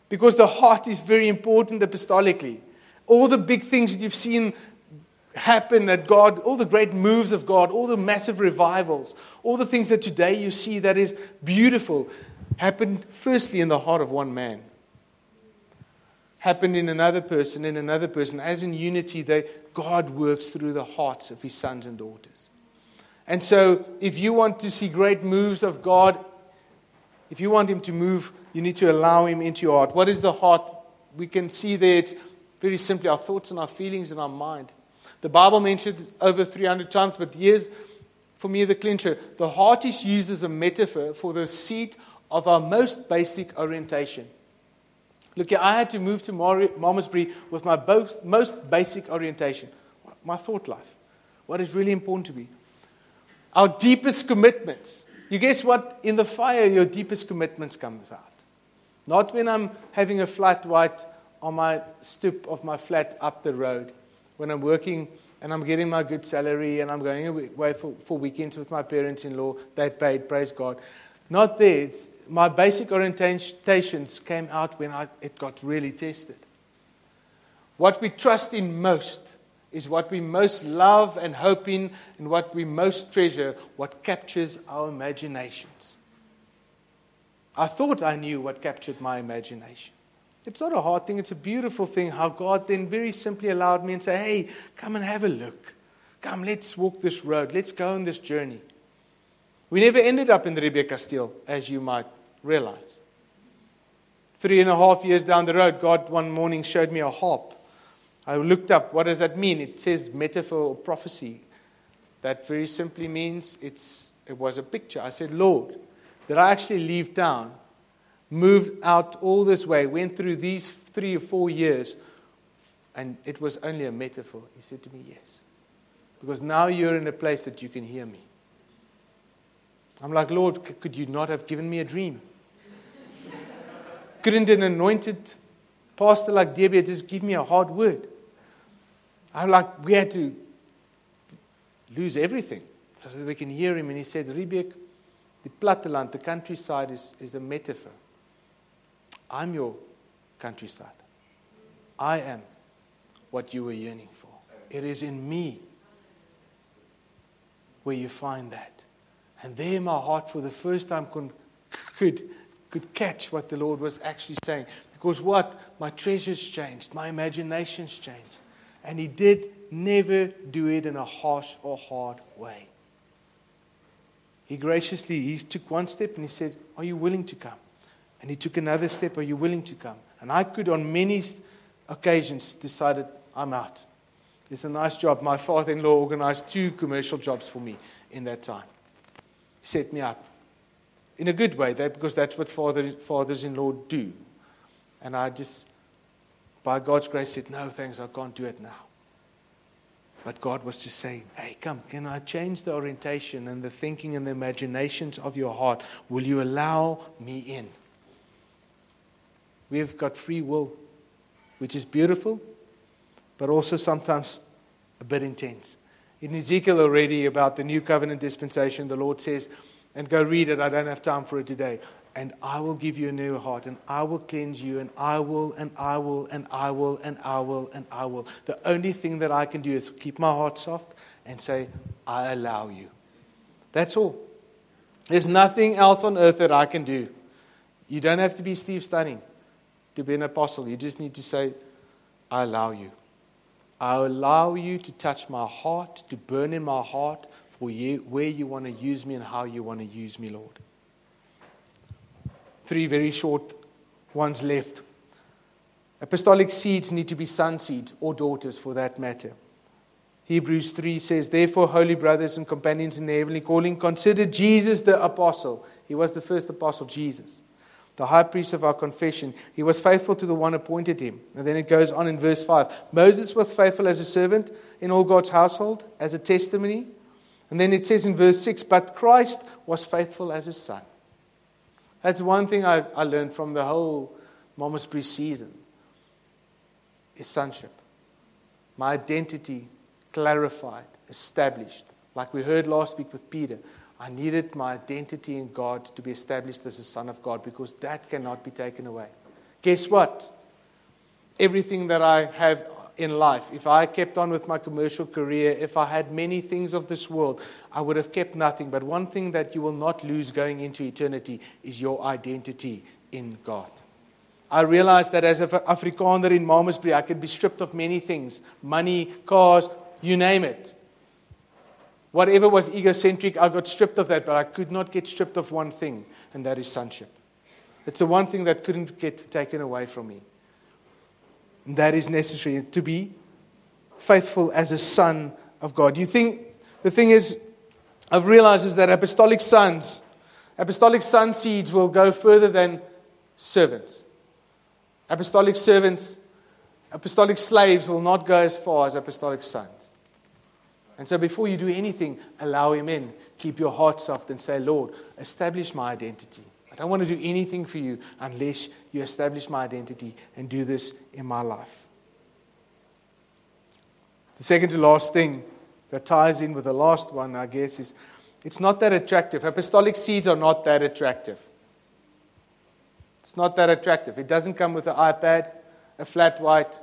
Because the heart is very important apostolically. All the big things that you've seen happen that God, all the great moves of God, all the massive revivals, all the things that today you see that is beautiful, happened firstly in the heart of one man. happened in another person, in another person. As in unity, they, God works through the hearts of his sons and daughters. And so, if you want to see great moves of God, if you want him to move, you need to allow him into your heart. What is the heart? We can see there it's very simply our thoughts and our feelings and our mind. The Bible mentions over 300 times, but here's for me the clincher. The heart is used as a metaphor for the seat of our most basic orientation. Look, here, I had to move to Malmesbury with my most basic orientation, my thought life, what is really important to me. Our deepest commitments. You guess what? In the fire, your deepest commitments comes out. Not when I'm having a flat white on my stoop of my flat up the road, when I'm working and I'm getting my good salary and I'm going away for, for weekends with my parents in law. They paid, praise God. Not there. It's, my basic orientations came out when I, it got really tested. What we trust in most is what we most love and hope in, and what we most treasure, what captures our imaginations. I thought I knew what captured my imagination. It's not a hard thing, it's a beautiful thing how God then very simply allowed me and said, Hey, come and have a look. Come, let's walk this road. Let's go on this journey. We never ended up in the Riebeek Kasteel, as you might realize. Three and a half years down the road, God one morning showed me a harp. I looked up, what does that mean? It says metaphor or prophecy. That very simply means it's, it was a picture. I said, Lord, did I actually leave town, moved out all this way, went through these three or four years, and it was only a metaphor? He said to me, Yes. Because now you're in a place that you can hear me. I'm like, Lord, could you not have given me a dream? Couldn't an anointed pastor like Debbie just give me a hard word? I'm like, we had to lose everything so that we can hear him. And he said, Riebeek, the platteland, the countryside, is, is a metaphor. I'm your countryside. I am what you were yearning for. It is in me where you find that. And there, my heart, for the first time, could, could, could catch what the Lord was actually saying. Because what? My treasures changed, my imaginations changed. And He did never do it in a harsh or hard way. He graciously he took one step and he said, Are you willing to come? And he took another step, Are you willing to come? And I could, on many occasions, decided, I'm out. It's a nice job. My father in law organized two commercial jobs for me in that time set me up in a good way, because that's what father, fathers in law do. And I just, by God's grace, said, No, thanks, I can't do it now. But God was just saying, Hey, come, can I change the orientation and the thinking and the imaginations of your heart? Will you allow me in? We've got free will, which is beautiful, but also sometimes a bit intense. In Ezekiel already about the new covenant dispensation, the Lord says, and go read it, I don't have time for it today. And I will give you a new heart, and I will cleanse you, and I will, and I will, and I will, and I will, and I will. The only thing that I can do is keep my heart soft and say, I allow you. That's all. There's nothing else on earth that I can do. You don't have to be Steve Stunning to be an apostle. You just need to say, I allow you. I allow you to touch my heart, to burn in my heart for you, where you want to use me and how you want to use me, Lord. Three very short ones left. Apostolic seeds need to be son seeds or daughters for that matter. Hebrews 3 says, Therefore, holy brothers and companions in the heavenly calling, consider Jesus the apostle. He was the first apostle, Jesus the high priest of our confession, he was faithful to the one appointed him. And then it goes on in verse 5. Moses was faithful as a servant in all God's household, as a testimony. And then it says in verse 6, but Christ was faithful as a son. That's one thing I, I learned from the whole Malmesbury season is sonship. My identity clarified, established. Like we heard last week with Peter. I needed my identity in God to be established as a son of God because that cannot be taken away. Guess what? Everything that I have in life, if I kept on with my commercial career, if I had many things of this world, I would have kept nothing. But one thing that you will not lose going into eternity is your identity in God. I realized that as an Afrikaner in Malmesbury, I could be stripped of many things money, cars, you name it. Whatever was egocentric, I got stripped of that, but I could not get stripped of one thing, and that is sonship. It's the one thing that couldn't get taken away from me. That is necessary to be faithful as a son of God. You think the thing is, I've realized is that apostolic sons, apostolic son seeds will go further than servants. Apostolic servants, apostolic slaves will not go as far as apostolic sons. And so before you do anything, allow him in. Keep your heart soft and say, Lord, establish my identity. I don't want to do anything for you unless you establish my identity and do this in my life. The second to last thing that ties in with the last one, I guess, is it's not that attractive. Apostolic seeds are not that attractive. It's not that attractive. It doesn't come with an iPad, a flat white,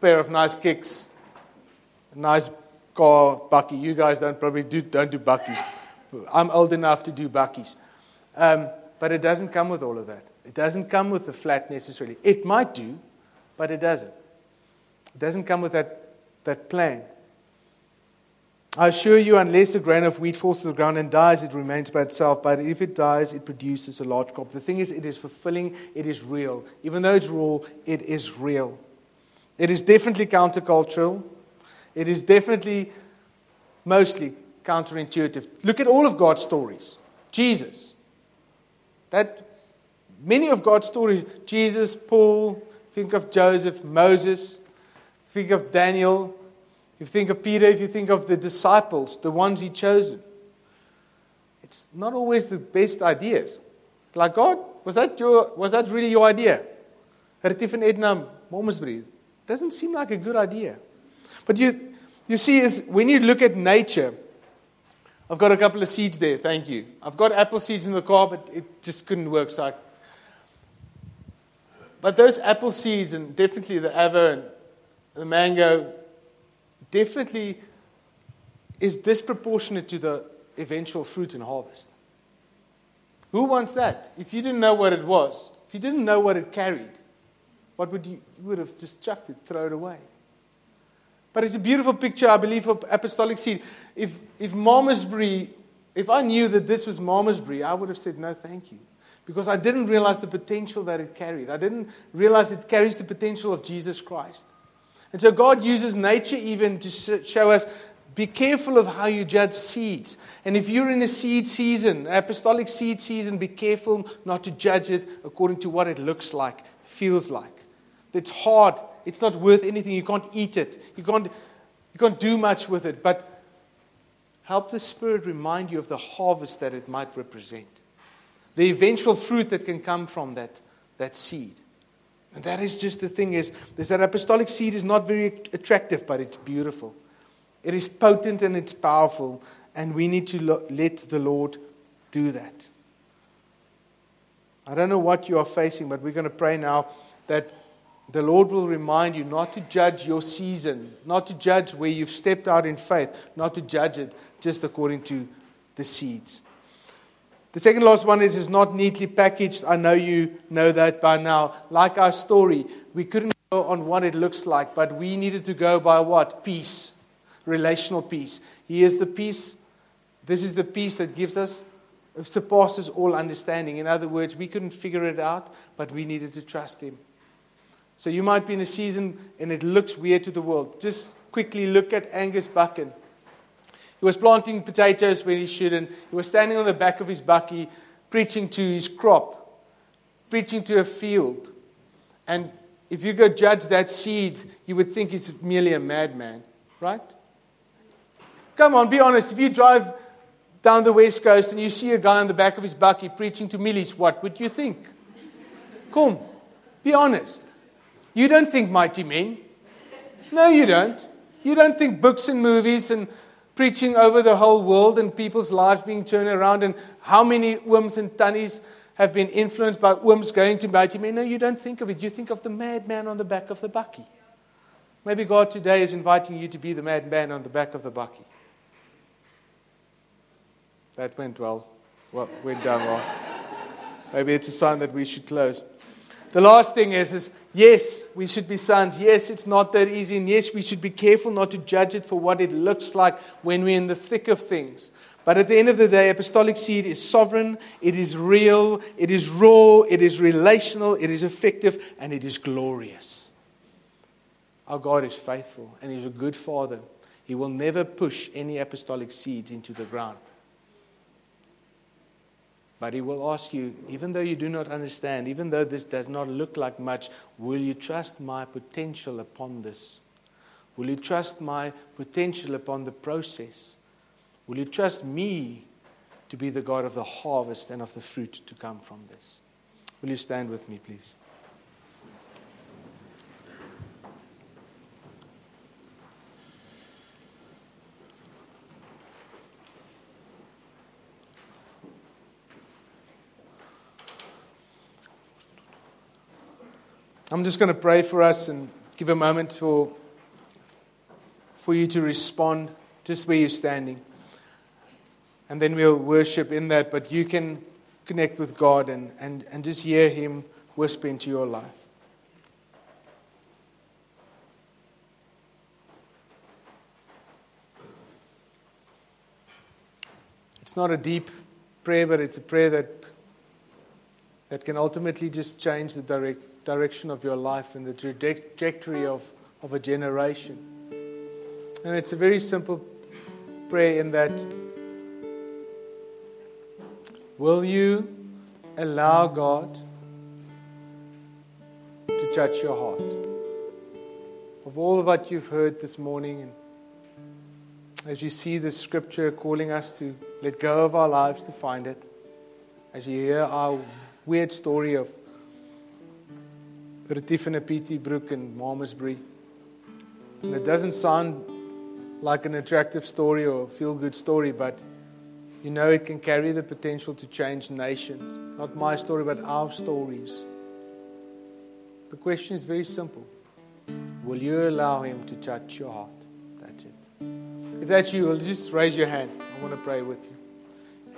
pair of nice kicks, a nice car, bakkie. You guys don't probably do, don't do bakkies. I'm old enough to do bakkies. Um, but it doesn't come with all of that. It doesn't come with the flat necessarily. It might do, but it doesn't. It doesn't come with that, that plan. I assure you, unless a grain of wheat falls to the ground and dies, it remains by itself. But if it dies, it produces a large crop. The thing is, it is fulfilling, it is real. Even though it's raw, it is real. It is definitely countercultural. It is definitely mostly counterintuitive. Look at all of God's stories. Jesus. That many of God's stories, Jesus, Paul, think of Joseph, Moses, think of Daniel, if you think of Peter, if you think of the disciples, the ones he chosen, it's not always the best ideas. Like, God, was that, your, was that really your idea? Doesn't seem like a good idea. But you, you see, is when you look at nature, I've got a couple of seeds there, thank you. I've got apple seeds in the car, but it just couldn't work. So I, but those apple seeds, and definitely the avo and the mango, definitely is disproportionate to the eventual fruit and harvest. Who wants that? If you didn't know what it was, if you didn't know what it carried, what would you, you would have just chucked it, throw it away. But it's a beautiful picture, I believe, of apostolic seed. If, if Malmesbury, if I knew that this was Malmesbury, I would have said, no, thank you. Because I didn't realize the potential that it carried. I didn't realize it carries the potential of Jesus Christ. And so God uses nature even to show us be careful of how you judge seeds. And if you're in a seed season, apostolic seed season, be careful not to judge it according to what it looks like, feels like. It's hard. It's not worth anything. You can't eat it. You can't, you can't do much with it. But help the Spirit remind you of the harvest that it might represent, the eventual fruit that can come from that, that seed. And that is just the thing is, is that apostolic seed is not very attractive, but it's beautiful. It is potent and it's powerful, and we need to lo- let the Lord do that. I don't know what you are facing, but we're going to pray now that the Lord will remind you not to judge your season, not to judge where you've stepped out in faith, not to judge it just according to the seeds. The second last one is, is not neatly packaged. I know you know that by now. Like our story, we couldn't go on what it looks like, but we needed to go by what? Peace, relational peace. He is the peace. This is the peace that gives us, surpasses all understanding. In other words, we couldn't figure it out, but we needed to trust Him. So you might be in a season and it looks weird to the world. Just quickly look at Angus Buchan. He was planting potatoes when he shouldn't. He was standing on the back of his bakkie, preaching to his crop, preaching to a field. And if you go judge that seed, you would think he's merely a madman, right? Come on, be honest. If you drive down the west coast and you see a guy on the back of his bakkie preaching to mielies, what would you think? Come, be honest. You don't think mighty men. No, you don't. You don't think books and movies and preaching over the whole world and people's lives being turned around, and how many whims and tunnies have been influenced by whims going to mighty men. No, you don't think of it. You think of the madman on the back of the bakkie. Maybe God today is inviting you to be the madman on the back of the bakkie. That went well. Well, went down well. Maybe it's a sign that we should close. The last thing is, is yes, we should be sons. Yes, it's not that easy. And yes, we should be careful not to judge it for what it looks like when we're in the thick of things. But at the end of the day, apostolic seed is sovereign, it is real, it is raw, it is relational, it is effective, and it is glorious. Our God is faithful and He's a good Father. He will never push any apostolic seeds into the ground. But He will ask you, even though you do not understand, even though this does not look like much, will you trust my potential upon this? Will you trust my potential upon the process? Will you trust me to be the God of the harvest and of the fruit to come from this? Will you stand with me, please? I'm just going to pray for us and give a moment for, for you to respond just where you're standing. And then we'll worship in that, but you can connect with God and, and, and just hear Him whisper into your life. It's not a deep prayer, but it's a prayer that, that can ultimately just change the direct, direction of your life and the trajectory of, of a generation. And it's a very simple prayer in that will you allow God to touch your heart? Of all of what you've heard this morning, and as you see the scripture calling us to let go of our lives to find it, as you hear our weird story of Retief en Pietie Brook in Malmesbury. And it doesn't sound like an attractive story or feel good story, but you know it can carry the potential to change nations. Not my story, but our stories. The question is very simple Will you allow Him to touch your heart? That's it. If that's you, just raise your hand. I want to pray with you.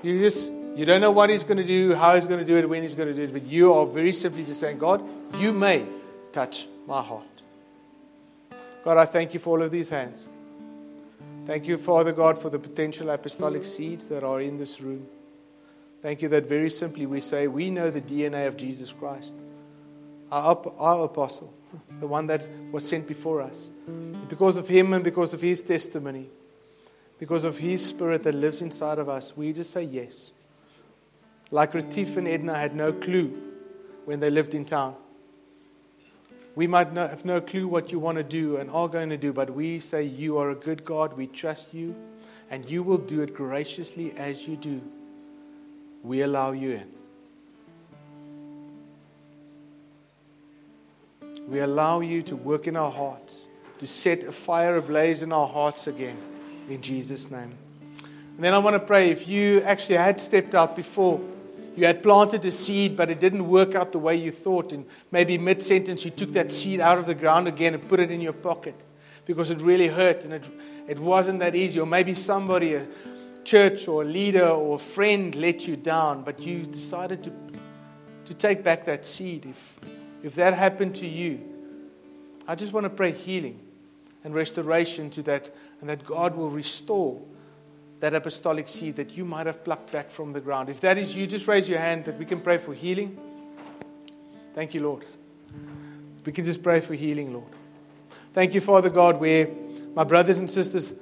You just you don't know what he's going to do, how he's going to do it, when he's going to do it, but you are very simply just saying, God, you may touch my heart. God, I thank you for all of these hands. Thank you, Father God, for the potential apostolic seeds that are in this room. Thank you that very simply we say we know the DNA of Jesus Christ, our, our apostle, the one that was sent before us. Because of him and because of his testimony, because of his spirit that lives inside of us, we just say yes. Like Retief and Edna had no clue when they lived in town. We might not have no clue what you want to do and are going to do, but we say, You are a good God. We trust you, and you will do it graciously as you do. We allow you in. We allow you to work in our hearts, to set a fire ablaze in our hearts again, in Jesus' name. And then I want to pray if you actually had stepped out before you had planted a seed, but it didn't work out the way you thought. And maybe mid sentence, you took that seed out of the ground again and put it in your pocket because it really hurt and it, it wasn't that easy. Or maybe somebody, a church or a leader or a friend, let you down, but you decided to, to take back that seed. If, if that happened to you, I just want to pray healing and restoration to that, and that God will restore that apostolic seed that you might have plucked back from the ground. If that is you, just raise your hand that we can pray for healing. Thank you, Lord. We can just pray for healing, Lord. Thank you, Father God, where my brothers and sisters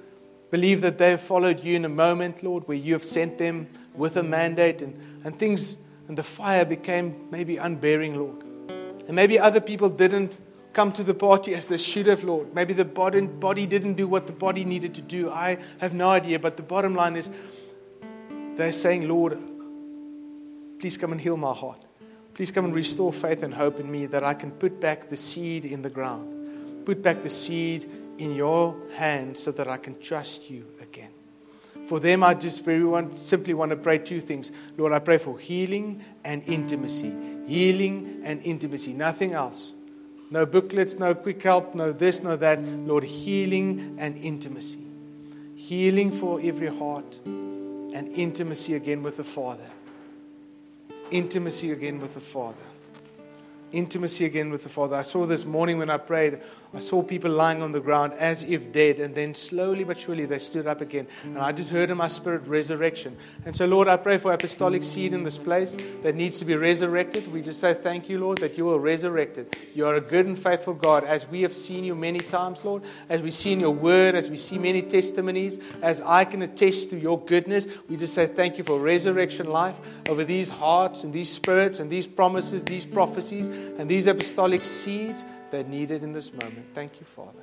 believe that they have followed you in a moment, Lord, where you have sent them with a mandate and, and things, and the fire became maybe unbearing, Lord. And maybe other people didn't come to the party as they should have, Lord. Maybe the body, didn't do what the body needed to do. I have no idea. But the bottom line is they're saying, Lord, please come and heal my heart. Please come and restore faith and hope in me that I can put back the seed in the ground. Put back the seed in your hands so that I can trust you again. For them, I just very want, simply want to pray two things. Lord, I pray for healing and intimacy. Healing and intimacy, nothing else. No booklets, no quick help, no this, no that. Lord, healing and intimacy. Healing for every heart and intimacy again with the Father. intimacy again with the Father. Intimacy again with the Father. I saw this morning when I prayed, I saw people lying on the ground as if dead, and then slowly but surely they stood up again. And I just heard in my spirit resurrection. And so, Lord, I pray for apostolic seed in this place that needs to be resurrected. We just say thank you, Lord, that you will resurrect it. You are a good and faithful God, as we have seen you many times, Lord, as we see in your word, as we see many testimonies, as I can attest to your goodness. We just say thank you for resurrection life over these hearts and these spirits and these promises, these prophecies, and these apostolic seeds they're needed in this moment. Thank you, Father.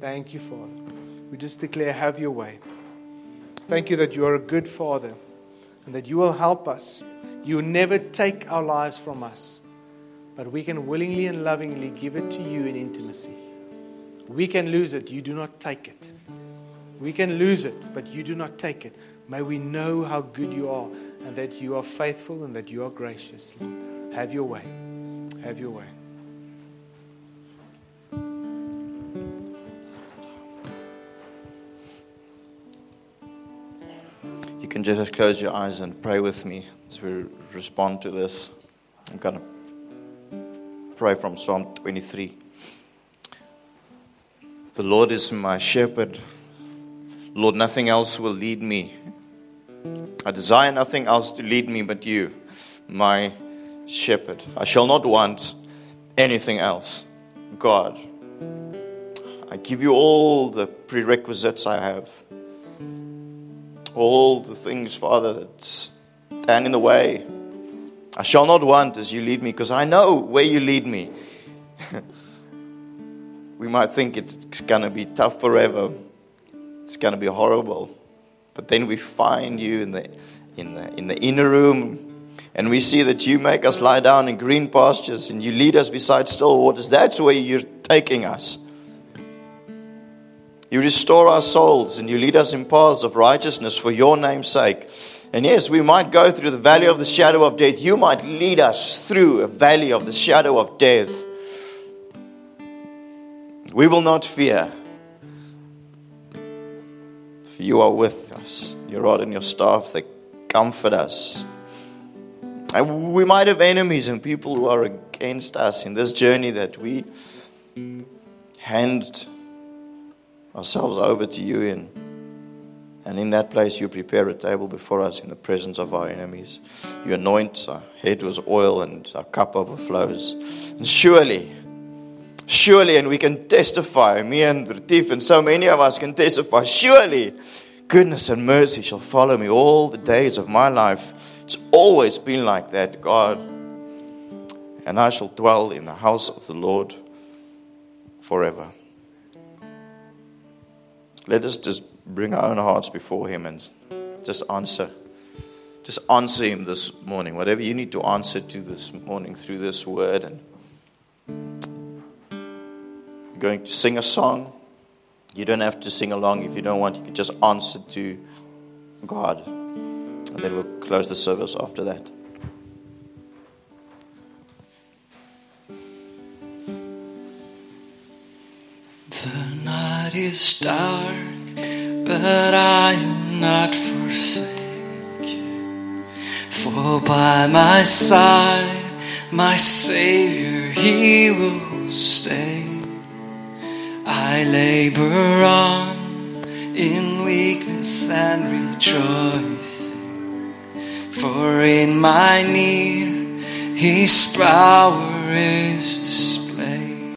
Thank you, Father. We just declare, have your way. Thank you that you are a good Father and that you will help us. You never take our lives from us, but we can willingly and lovingly give it to you in intimacy. We can lose it, you do not take it. We can lose it, but you do not take it. May we know how good you are and that you are faithful and that you are gracious. Have your way. Have your way. Can just close your eyes and pray with me as we respond to this. I'm going to pray from Psalm 23. The Lord is my shepherd. Lord, nothing else will lead me. I desire nothing else to lead me but you, my shepherd. I shall not want anything else. God, I give you all the prerequisites I have all the things, Father, that stand in the way. I shall not want as you lead me, because I know where you lead me. we might think it's going to be tough forever, it's going to be horrible. But then we find you in the, in, the, in the inner room, and we see that you make us lie down in green pastures and you lead us beside still waters. That's where you're taking us. You restore our souls and you lead us in paths of righteousness for your name's sake. And yes, we might go through the valley of the shadow of death. You might lead us through a valley of the shadow of death. We will not fear, for you are with us. Your rod and your staff, they comfort us. And we might have enemies and people who are against us in this journey that we hand ourselves over to you in. And in that place, you prepare a table before us in the presence of our enemies. You anoint our head with oil and our cup overflows. And surely, surely, and we can testify, me and Retief and so many of us can testify, surely goodness and mercy shall follow me all the days of my life. It's always been like that, God. And I shall dwell in the house of the Lord forever. Let us just bring our own hearts before Him and just answer. Just answer Him this morning. Whatever you need to answer to this morning through this word. And you're going to sing a song. You don't have to sing along if you don't want. You can just answer to God. And then we'll close the service after that. Night is dark, but I am not forsaken. For by my side, my Savior, He will stay. I labor on in weakness and rejoice. For in my need, His power is